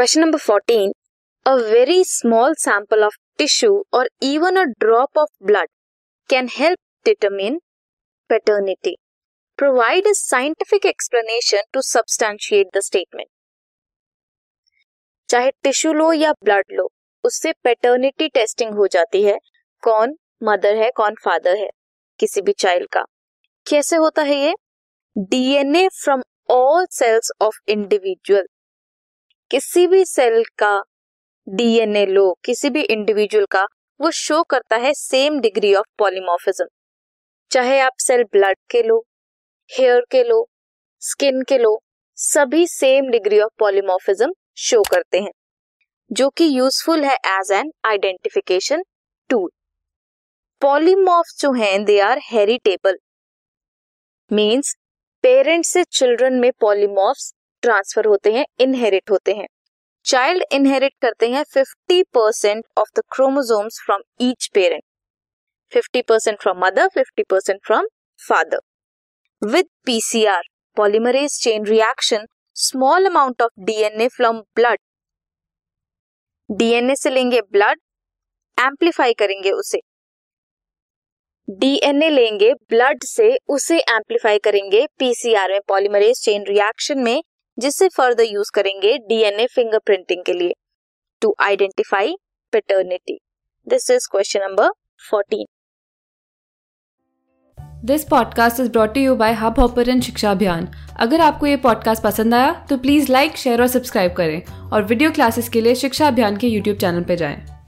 Question number fourteen a very small sample of tissue और even a drop of blood can help determine paternity provide a scientific explanation to substantiate the statement चाहे tissue लो या blood लो, उससे paternity testing हो जाती है। कौन mother है, कौन फादर है, किसी भी चाइल्ड का। कैसे होता है ये? DNA from all cells of individual किसी भी सेल का डीएनए लो, किसी भी इंडिविजुअल का, वो शो करता है सेम डिग्री ऑफ़ पॉलीमॉर्फिज्म चाहे आप सेल ब्लड के लो हेयर के लो स्किन के लो, सभी same degree of polymorphism show करते हैं, जो कि यूजफुल है as an identification tool polymorph जो हैं they are heritable means parents से चिल्ड्रन में पॉलीमॉर्फ्स ट्रांसफ़र होते हैं इनहेरिट होते हैं। चाइल्ड इनहेरिट करते हैं 50 percent of the chromosomes from each parent 50 percent from mother 50 percent from father with PCR polymerase chain reaction small amount of DNA from blood DNA से लेंगे blood amplify करेंगे उसे। डीएनए लेंगे blood से, उसे amplify करेंगे पीसीआर में polymerase chain reaction में। जिससे फर्दर यूज़ करेंगे डीएनए फिंगरप्रिंटिंग के लिए to identify paternity this is question number fourteen this podcast is brought you by Hubhopper Shiksha Abhiyan अगर आपको ये पॉडकास्ट पसंद आया तो प्लीज़ लाइक शेयर और सब्सक्राइब करें और वीडियो क्लासेस के लिए शिक्षा अभियान के यूट्यूब चैनल पर जाएँ।